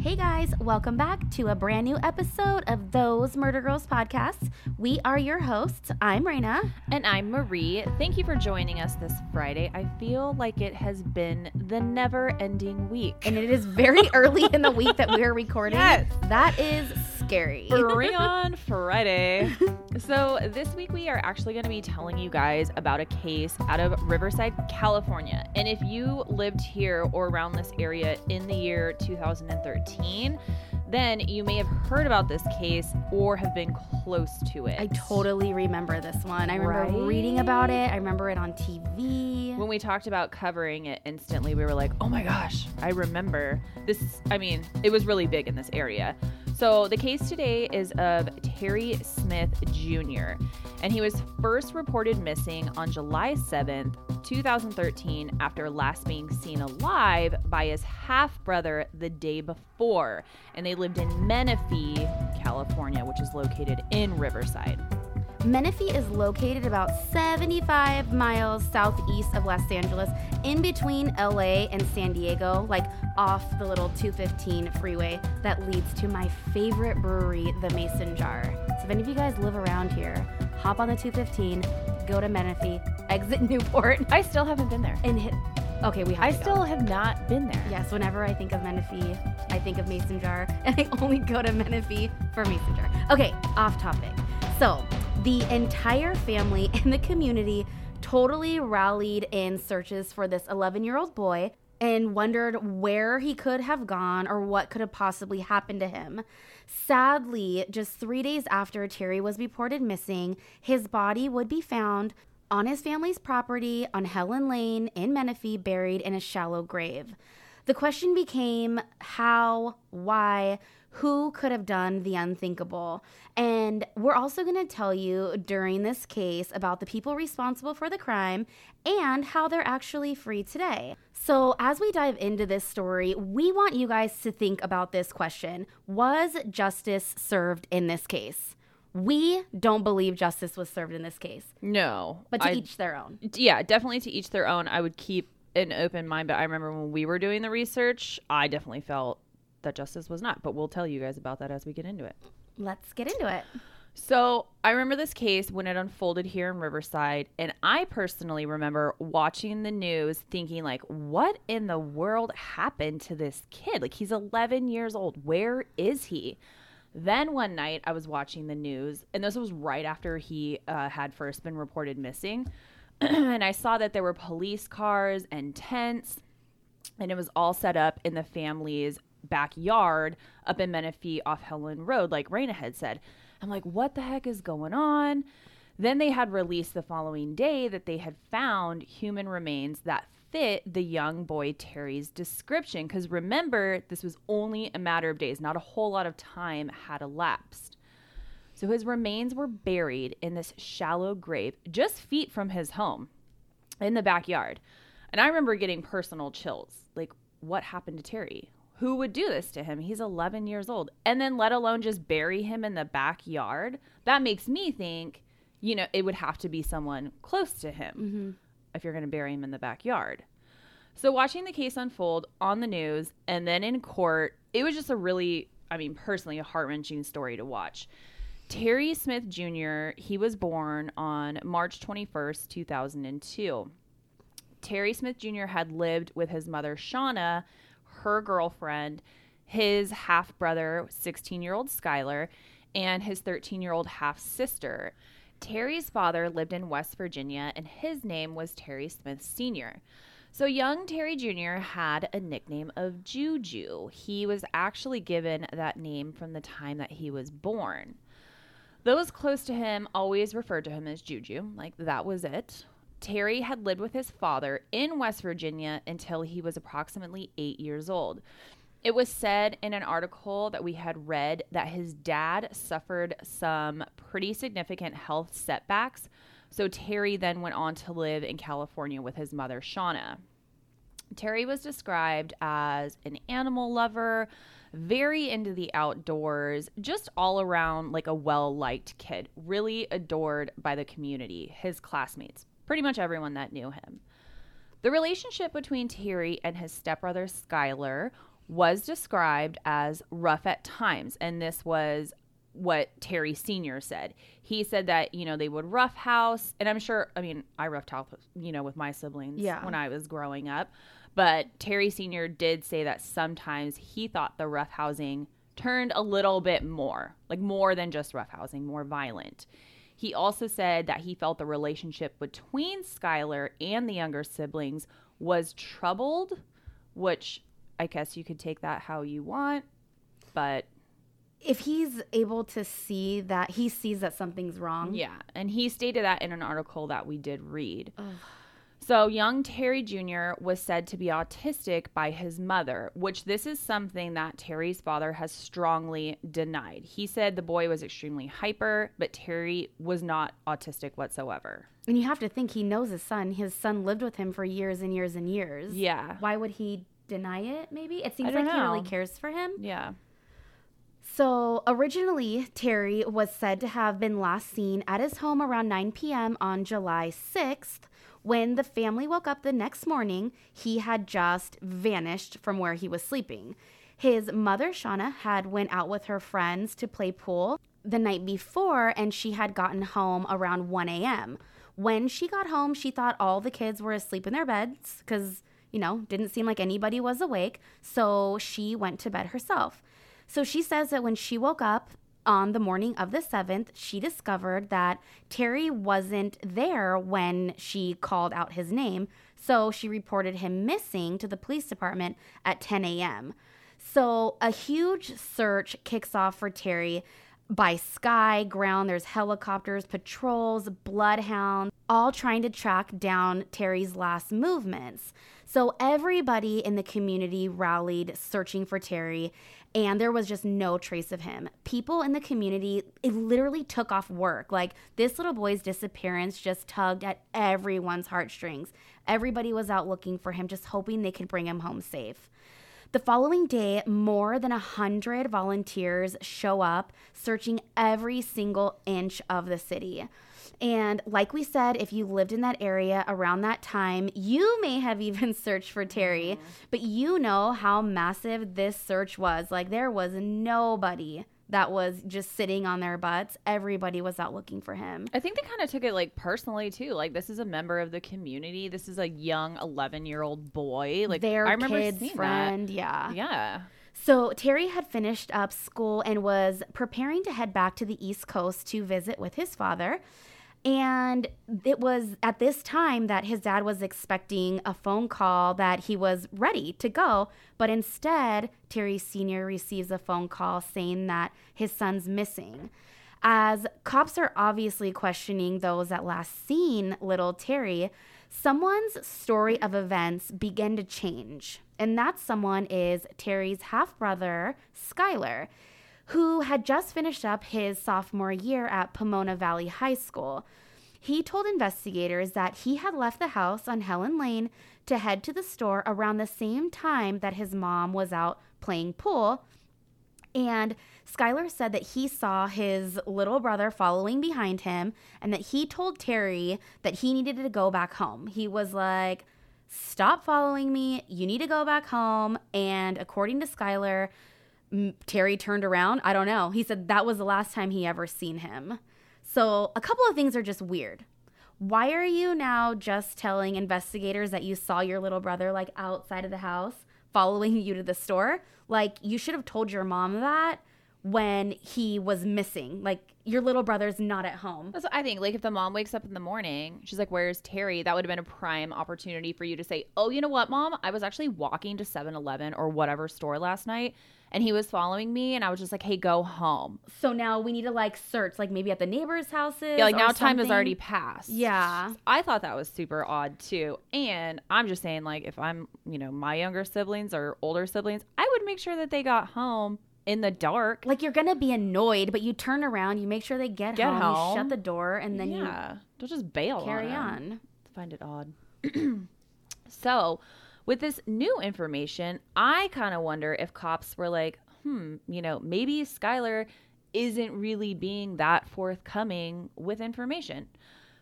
Hey guys, welcome back to a brand new episode of Those Murder Girls podcasts. We are your hosts. I'm Reyna. And I'm Marie. Thank you for joining us this Friday. I feel like it has been the never ending week. And it is very early in the week that we're recording. Yes. That is scary. Free on Friday. So, this week we are actually going to be telling you guys about a case out of Riverside, California. And if you lived here or around this area in the year 2013, then you may have heard about this case or have been close to it. I totally remember this one. I remember Right? reading about it. I remember it on TV. when we talked about covering it instantly we were like oh my gosh i remember this i mean it was really big in this area so the case today is of terry smith jr and he was first reported missing on july 7th 2013 after last being seen alive by his half brother the day before. And they lived in menifee california which is located in riverside Menifee is located about 75 miles southeast of Los Angeles, in between LA and San Diego, like off the little 215 freeway that leads to my favorite brewery, the Mason Jar. So if any of you guys live around here, hop on the 215, go to Menifee, exit Newport, i still haven't been there and hit. Okay, we have i to go. still have not been there Yes, whenever I think of Menifee, I think of Mason Jar, and I only go to Menifee for Mason Jar. Okay, off topic. So, the entire family and the community totally rallied in searches for this 11 year old boy and wondered where he could have gone or what could have possibly happened to him. Sadly, just three days after Terry was reported missing, his body would be found on his family's property on Helen Lane in Menifee, buried in a shallow grave. The question became how, why, who could have done the unthinkable? And we're also going to tell you during this case about the people responsible for the crime and how they're actually free today. So, as we dive into this story, we want you guys to think about this question Was justice served in this case? We don't believe justice was served in this case, no but to I- each their own. yeah, definitely to each their own. I would keep an open mind, but I remember when we were doing the research, I definitely felt that justice was not. But we'll tell you guys about that as we get into it. Let's get into it. So I remember this case when it unfolded here in Riverside, and I personally remember watching the news thinking, like, what in the world happened to this kid? Like, he's 11 years old. Where is he? Then one night I was watching the news, and this was right after he uh, had first been reported missing. and I saw that there were police cars and tents, and it was all set up in the family's backyard up in Menifee off Helen Road, like Reyna had said. I'm like, what the heck is going on? Then they had released the following day that they had found human remains that fit the young boy Terry's description. Because remember, this was only a matter of days, not a whole lot of time had elapsed. So his remains were buried in this shallow grave just feet from his home in the backyard. And I remember getting personal chills. Like, what happened to Terry? Who would do this to him? He's 11 years old. And then, let alone just bury him in the backyard. That makes me think, you know, it would have to be someone close to him mm-hmm. if you're going to bury him in the backyard. So, watching the case unfold on the news and then in court, it was just a really, I mean, personally, a heart wrenching story to watch. Terry Smith Jr., he was born on March 21st, 2002. Terry Smith Jr. had lived with his mother, Shauna, her girlfriend, his half brother, 16 year old Skylar, and his 13 year old half sister. Terry's father lived in West Virginia, and his name was Terry Smith Sr. So, young Terry Jr. had a nickname of Juju. He was actually given that name from the time that he was born. Those close to him always referred to him as Juju, like that was it. Terry had lived with his father in West Virginia until he was approximately eight years old. It was said in an article that we had read that his dad suffered some pretty significant health setbacks. So Terry then went on to live in California with his mother, Shauna. Terry was described as an animal lover, very into the outdoors, just all around like a well liked kid, really adored by the community, his classmates, pretty much everyone that knew him. The relationship between Terry and his stepbrother Skylar was described as rough at times. And this was what Terry Sr. said. He said that, you know, they would roughhouse. And I'm sure, I mean, I roughed house, you know, with my siblings Yeah. when I was growing up. But Terry Sr. did say that sometimes he thought the roughhousing turned a little bit more, like more than just roughhousing, more violent. He also said that he felt the relationship between Skylar and the younger siblings was troubled, which I guess you could take that how you want, but If he's able to see that, he sees that something's wrong. yeah. And he stated that in an article that we did read. So, young Terry Jr. was said to be autistic by his mother, which this is something that Terry's father has strongly denied. He said the boy was extremely hyper, but Terry was not autistic whatsoever. And you have to think he knows his son. His son lived with him for years and years and years. Yeah. Why would he deny it, maybe? It seems like he really cares for him. Yeah. So, originally, Terry was said to have been last seen at his home around 9 p.m. on July 6th. When the family woke up the next morning, he had just vanished from where he was sleeping. His mother, Shauna, had went out with her friends to play pool the night before, and she had gotten home around 1 a.m. When she got home, she thought all the kids were asleep in their beds because, you know, didn't seem like anybody was awake. So she went to bed herself. So she says that when she woke up on the morning of the 7th, she discovered that Terry wasn't there when she called out his name. So she reported him missing to the police department at 10 a.m. So a huge search kicks off for Terry by sky, ground. There's helicopters, patrols, bloodhounds, all trying to track down Terry's last movements. So everybody in the community rallied searching for Terry, and there was just no trace of him. People in the community, it literally took off work. Like this little boy's disappearance just tugged at everyone's heartstrings. Everybody was out looking for him, just hoping they could bring him home safe. The following day, more than a hundred volunteers show up, searching every single inch of the city. And like we said, if you lived in that area around that time, you may have even searched for Terry, mm-hmm. but you know how massive this search was. Like, there was nobody that was just sitting on their butts. Everybody was out looking for him. I think they kind of took it like personally too. Like this is a member of the community. This is a young 11 year old boy. Like Their I remember kid's friend, yeah. Yeah. So Terry had finished up school and was preparing to head back to the East Coast to visit with his father. And it was at this time that his dad was expecting a phone call that he was ready to go. But instead, Terry Sr. receives a phone call saying that his son's missing. As cops are obviously questioning those that last seen little Terry, someone's story of events begin to change. And that someone is Terry's half brother, Skylar, who had just finished up his sophomore year at Paloma Valley High School. He told investigators that he had left the house on Helen Lane to head to the store around the same time that his mom was out playing pool. And Skylar said that he saw his little brother following behind him and that he told Terry that he needed to go back home. He was like, Stop following me. You need to go back home. And according to Skylar, Terry turned around. I don't know. He said that was the last time he ever seen him. So a couple of things are just weird. Why are you now just telling investigators that you saw your little brother like outside of the house following you to the store? Like you should have told your mom that when he was missing. Like your little brother's not at home. That's what I think. Like if the mom wakes up in the morning, she's like, "Where's Terry?" That would have been a prime opportunity for you to say, "Oh, you know what, mom? I was actually walking to 7-Eleven or whatever store last night, and he was following me, and I was just like, "Hey, go home." So now we need to like search like maybe at the neighbors' houses. Yeah, like now time has already passed. Yeah. I thought that was super odd too. And I'm just saying, like, if I'm, you know, my younger siblings or older siblings, I would make sure that they got home in the dark. Like you're gonna be annoyed, but you turn around, you make sure they get, Get home, home. you shut the door, and then yeah, don't just bail carry on. on. find it odd. so, with this new information, I kind of wonder if cops were like, hmm, you know, maybe Skylar isn't really being that forthcoming with information.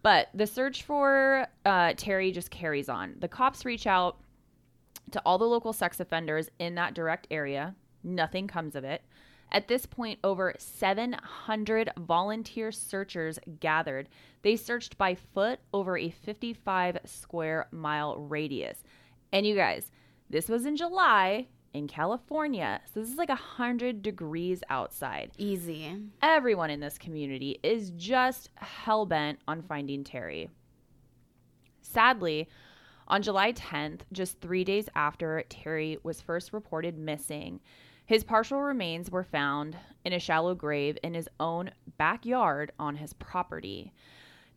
But the search for uh, Terry just carries on. The cops reach out to all the local sex offenders in that direct area. Nothing comes of it. At this point, over 700 volunteer searchers gathered. They searched by foot over a 55 square mile radius. And you guys, this was in July in California. So this is like 100 degrees outside. Easy. Everyone in this community is just hell bent on finding Terry. Sadly, on July 10th, just three days after Terry was first reported missing, his partial remains were found in a shallow grave in his own backyard on his property.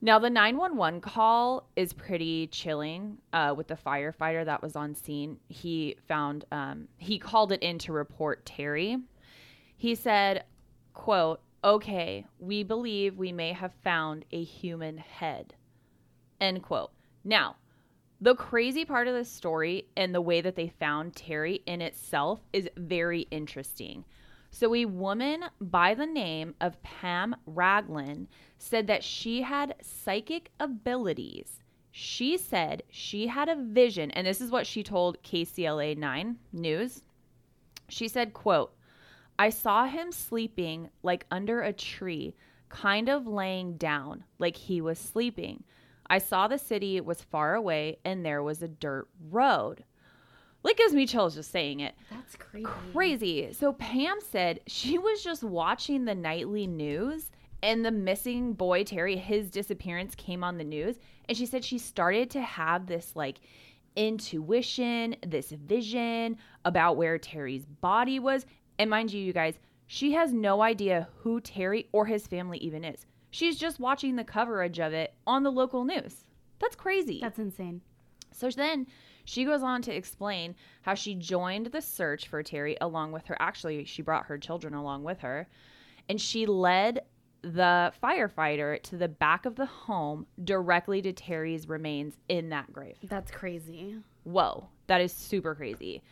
Now, the 911 call is pretty chilling uh, with the firefighter that was on scene. He found, um, he called it in to report Terry. He said, quote, okay, we believe we may have found a human head, end quote. Now, the crazy part of this story and the way that they found Terry in itself is very interesting. So, a woman by the name of Pam Raglan said that she had psychic abilities. She said she had a vision, and this is what she told KCAL 9 News. She said, quote, I saw him sleeping like under a tree, kind of laying down, like he was sleeping. I saw the city was far away and there was a dirt road. Like gives me chills just saying it. That's crazy. Crazy. So Pam said she was just watching the nightly news and the missing boy Terry, his disappearance came on the news. And she said she started to have this like intuition, this vision about where Terry's body was. And mind you, you guys, she has no idea who Terry or his family even is. She's just watching the coverage of it on the local news. That's crazy. That's insane. So then she goes on to explain how she joined the search for Terry along with her. Actually, she brought her children along with her. And she led the firefighter to the back of the home directly to Terry's remains in that grave. That's crazy. Whoa, that is super crazy.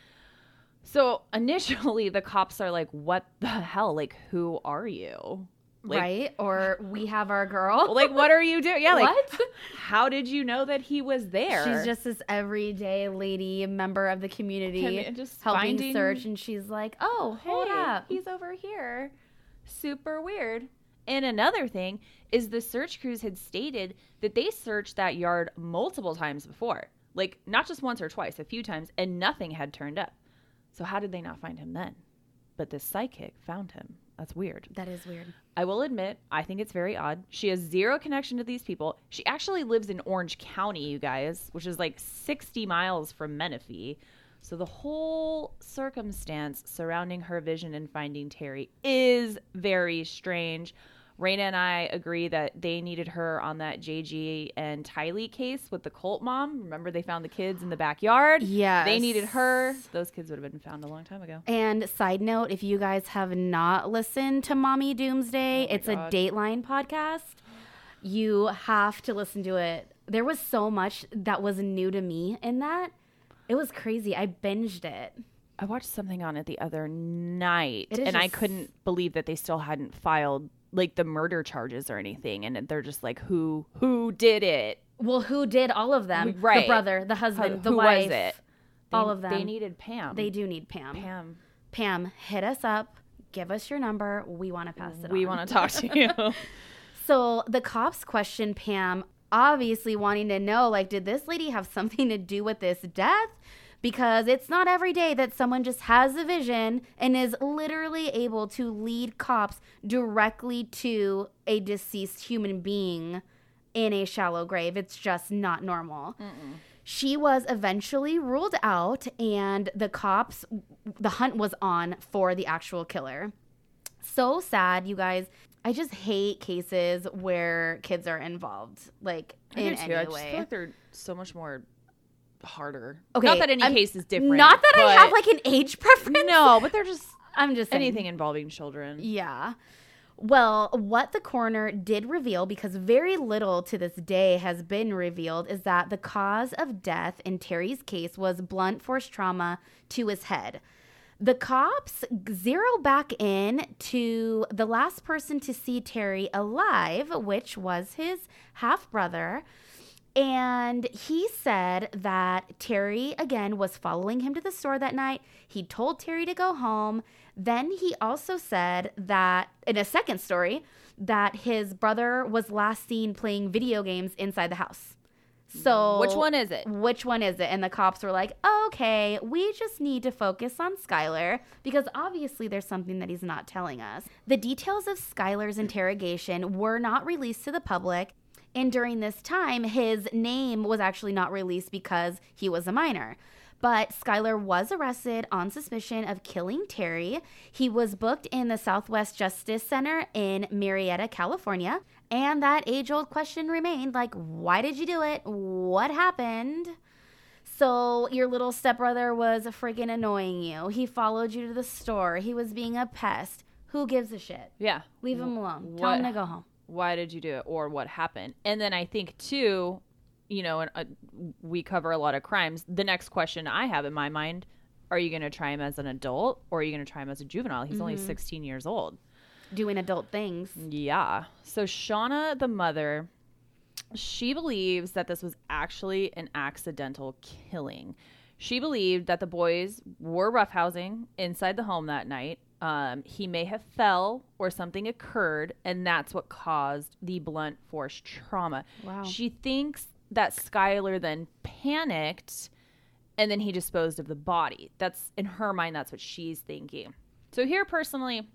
So initially, the cops are like, What the hell? Like, who are you? Like, right? Or we have our girl. Like, what are you doing? Yeah, like, What? how did you know that he was there? She's just this everyday lady, member of the community, Can- just helping finding- search, and she's like, "Oh, hold Hey, up." He's over here. Super weird. And another thing is the search crews had stated that they searched that yard multiple times before. Like not just once or twice, a few times, and nothing had turned up. So how did they not find him then? But this psychic found him. That's weird. That is weird. I will admit, I think it's very odd. She has zero connection to these people. She actually lives in Orange County, you guys, which is like 60 miles from Menifee. So the whole circumstance surrounding her vision and finding Terry is very strange. Reyna and I agree that they needed her on that JJ and Tylee case with the cult mom. Remember they found the kids in the backyard? Yeah, They needed her. Those kids would have been found a long time ago. And side note, if you guys have not listened to Mommy Doomsday, oh it's Oh God. a Dateline podcast. You have to listen to it. There was so much that was new to me in that. It was crazy. I binged it. I watched something on it the other night, It and I couldn't believe that they still hadn't filed like the murder charges or anything, and they're just like, who who did it? Well, who did all of them? Right. The brother, the husband, Who the was wife. Was it? all of them. They needed Pam. They do need Pam. Pam. Pam, hit us up. Give us your number. We want to pass it on. We want to talk to you. So the cops questioned Pam, obviously wanting to know, like, did this lady have something to do with this death? Because it's not every day that someone just has a vision and is literally able to lead cops directly to a deceased human being in a shallow grave. It's just not normal. She was eventually ruled out, and the cops, the hunt was on for the actual killer so sad, you guys. I just hate cases where kids are involved, like I in do too. any I just way. feel like they're so much more harder. Okay, not that any I'm- case is different. Not that I have like an age preference. no, but they're just I'm just saying. anything involving children. Yeah. Well, what the coroner did reveal, because very little to this day has been revealed, is that the cause of death in Terry's case was blunt force trauma to his head. The cops zero back in to the last person to see Terry alive, which was his half brother. And he said that Terry, again, was following him to the store that night. He told Terry to go home. Then he also said that, in a second story, that his brother was last seen playing video games inside the house. So, Which one is it? Which one is it? And the cops were like, okay, we just need to focus on Skylar because obviously there's something that he's not telling us. The details of Skylar's interrogation were not released to the public. And during this time, his name was actually not released because he was a minor. But Skylar was arrested on suspicion of killing Terry. He was booked in the Southwest Justice Center in Murrieta, California. And that age old question remained like, why did you do it? What happened? So, your little stepbrother was freaking annoying you. He followed you to the store. He was being a pest. Who gives a shit? Yeah. Leave him alone. Tell him to go home. Why did you do it or what happened? And then I think, too, you know, and uh, we cover a lot of crimes. The next question I have in my mind are you going to try him as an adult or are you going to try him as a juvenile? He's only 16 years old. Doing adult things. Yeah. So Shauna, the mother, she believes that this was actually an accidental killing. She believed that the boys were roughhousing inside the home that night. Um, he may have fell or something occurred, and that's what caused the blunt force trauma. Wow. She thinks that Skylar then panicked and then he disposed of the body. That's in her mind, that's what she's thinking. So, here personally,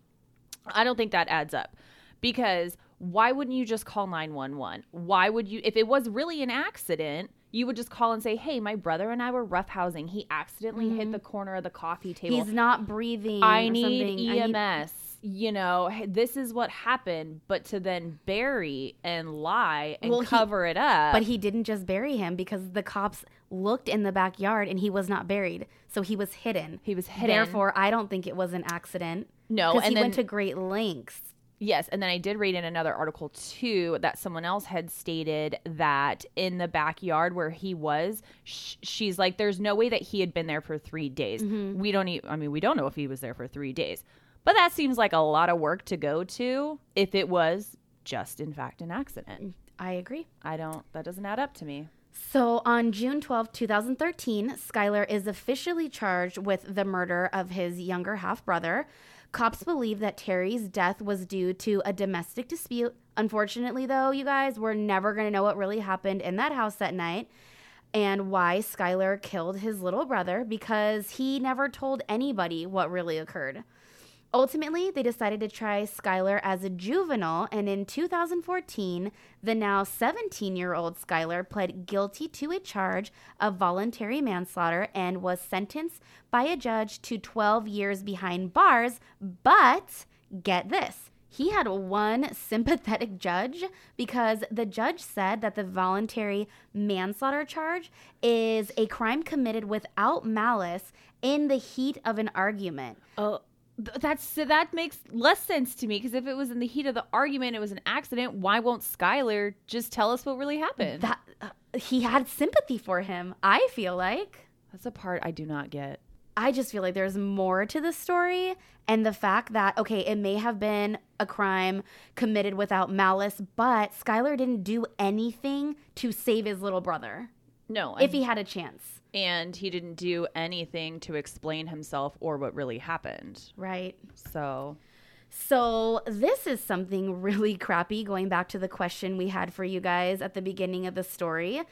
I don't think that adds up because why wouldn't you just call 911? Why would you, if it was really an accident, you would just call and say, Hey, my brother and I were roughhousing. He accidentally hit mm-hmm. the corner of the coffee table. He's not breathing. I or need something. I need- EMS. you know, "Hey, this is what happened, but to then bury and lie and Well, he- cover it up. But he didn't just bury him because the cops looked in the backyard and he was not buried. So he was hidden. He was hidden. Therefore, I don't think it was an accident. No, and he then- went to great lengths. Yes, and then I did read in another article too that someone else had stated that in the backyard where he was, sh- she's like, "There's no way that he had been there for three days. Mm-hmm. We don't. E- I mean, we don't know if he was there for three days, but that seems like a lot of work to go to if it was just in fact an accident. I agree. I don't. That doesn't add up to me. So on June 12, 2013, Skylar is officially charged with the murder of his younger half brother. Cops believe that Terry's death was due to a domestic dispute. Unfortunately, though, you guys, we're never going to know what really happened in that house that night and why Skylar killed his little brother because he never told anybody what really occurred. Ultimately, they decided to try Skylar as a juvenile, and in 2014, the now 17 year old Skylar pled guilty to a charge of voluntary manslaughter and was sentenced by a judge to 12 years behind bars. But get this. He had one sympathetic judge because the judge said that the voluntary manslaughter charge is a crime committed without malice in the heat of an argument. Oh, that's that makes less sense to me because if it was in the heat of the argument, it was an accident. Why won't Skylar just tell us what really happened? that uh, he had sympathy for him i feel like That's a part I do not get. i just feel like there's more to the story and the fact that okay it may have been a crime committed without malice but skylar didn't do anything to save his little brother No, if he had a chance and he didn't do anything to explain himself or what really happened. right So So, this is something really crappy going back to the question we had for you guys at the beginning of the story.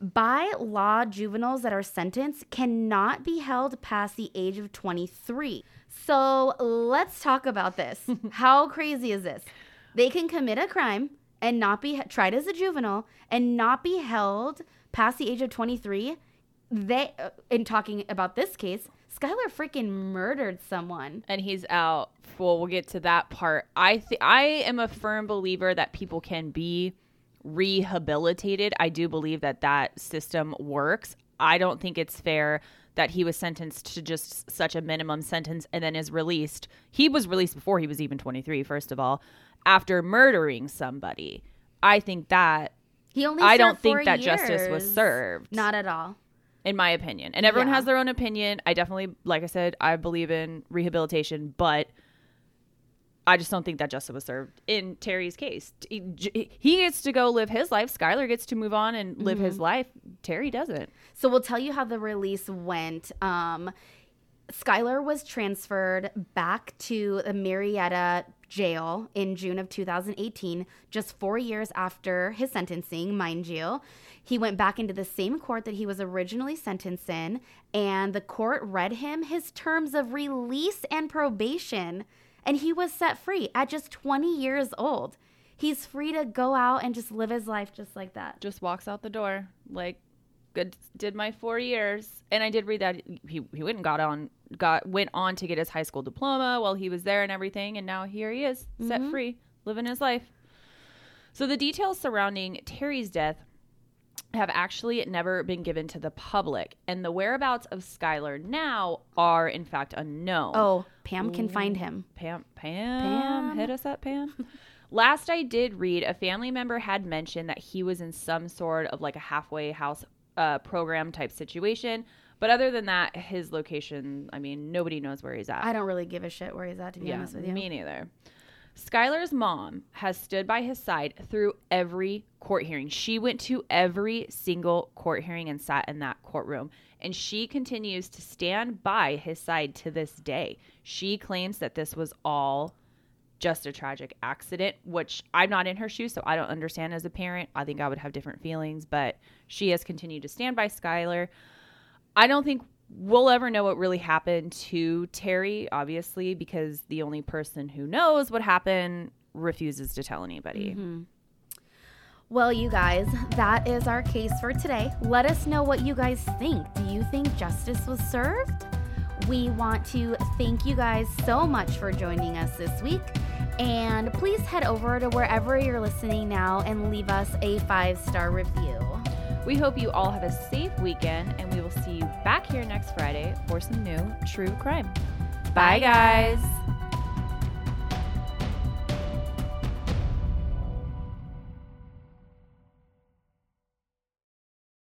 By law, juveniles that are sentenced cannot be held past the age of 23. So, let's talk about this. How crazy is this? They can commit a crime and not be tried as a juvenile and not be held past the age of 23. They, uh, in talking about this case, Skylar freaking murdered someone. and he's out. Well, we'll get to that part. I th- I am a firm believer that people can be rehabilitated. I do believe that that system works. I don't think it's fair that he was sentenced to just such a minimum sentence and then is released. He was released before he was even 23, first of all, after murdering somebody. I think that He only. I don't think that justice was served. Not at all. In my opinion. And everyone Yeah. has their own opinion. I definitely, like I said, I believe in rehabilitation, but I just don't think that justice was served in Terry's case. He, he gets to go live his life. Skylar gets to move on and live his life. Terry doesn't. So we'll tell you how the release went. Um, Skylar was transferred back to the Marietta jail in June of 2018, just four years after his sentencing, mind you. He went back into the same court that he was originally sentenced in, and the court read him his terms of release and probation, and he was set free at just 20 years old. He's free to go out and just live his life just like that. Just walks out the door like good did my four years and i did read that he, he went and got on got went on to get his high school diploma while he was there and everything and now here he is set mm-hmm. free living his life so the details surrounding terry's death have actually never been given to the public and the whereabouts of skylar now are in fact unknown Oh, Pam can find him. Pam, Pam, Pam. hit us up, Pam. Last I did read, a family member had mentioned that he was in some sort of like a halfway house uh, program type situation. But other than that, his location, I mean, nobody knows where he's at. I don't really give a shit where he's at, to be honest with you. Me neither. Skylar's mom has stood by his side through every court hearing. She went to every single court hearing and sat in that courtroom. And she continues to stand by his side to this day. She claims that this was all just a tragic accident, which I'm not in her shoes, so I don't understand as a parent. I think I would have different feelings, but she has continued to stand by Skylar. I don't think we'll ever know what really happened to Terry, obviously, because the only person who knows what happened refuses to tell anybody. Mm-hmm. Well, you guys, that is our case for today. Let us know what you guys think. Do you think justice was served? We want to thank you guys so much for joining us this week. And please head over to wherever you're listening now and leave us a five star review. We hope you all have a safe weekend, and we will see you back here next Friday for some new true crime. Bye, guys.